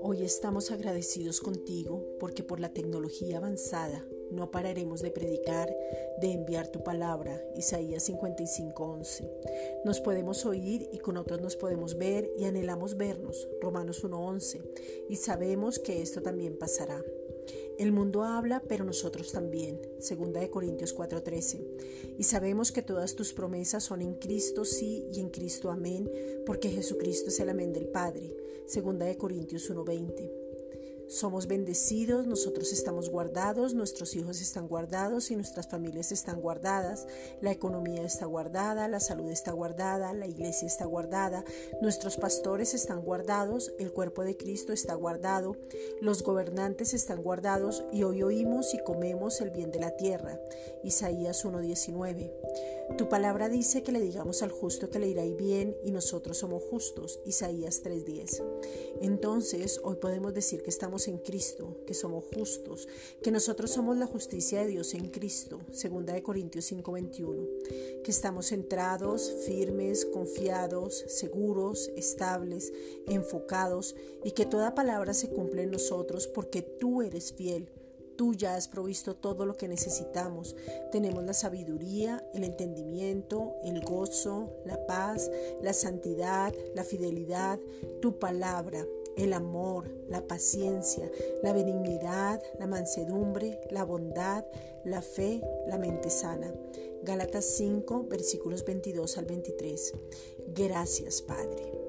Hoy estamos agradecidos contigo porque por la tecnología avanzada no pararemos de predicar, de enviar tu palabra. Isaías 55:11. Nos podemos oír y con otros nos podemos ver y anhelamos vernos. Romanos 1:11. Y sabemos que esto también pasará. El mundo habla, pero nosotros también. Segunda de Corintios 4:13. Y sabemos que todas tus promesas son en Cristo sí y en Cristo amén, porque Jesucristo es el amén del Padre. Segunda de Corintios 1:20. Somos bendecidos, nosotros estamos guardados, nuestros hijos están guardados y nuestras familias están guardadas, la economía está guardada, la salud está guardada, la iglesia está guardada, nuestros pastores están guardados, el cuerpo de Cristo está guardado, los gobernantes están guardados y hoy oímos y comemos el bien de la tierra. Isaías 1:19. Tu palabra dice que le digamos al justo que le irá bien y nosotros somos justos. Isaías 3:10. Entonces, hoy podemos decir que estamos en Cristo, que somos justos, que nosotros somos la justicia de Dios en Cristo. Segunda de Corintios 5:21. Que estamos centrados, firmes, confiados, seguros, estables, enfocados y que toda palabra se cumple en nosotros porque tú eres fiel Tú ya has provisto todo lo que necesitamos. Tenemos la sabiduría, el entendimiento, el gozo, la paz, la santidad, la fidelidad, tu palabra, el amor, la paciencia, la benignidad, la mansedumbre, la bondad, la fe, la mente sana. Gálatas 5, versículos 22 al 23. Gracias, Padre.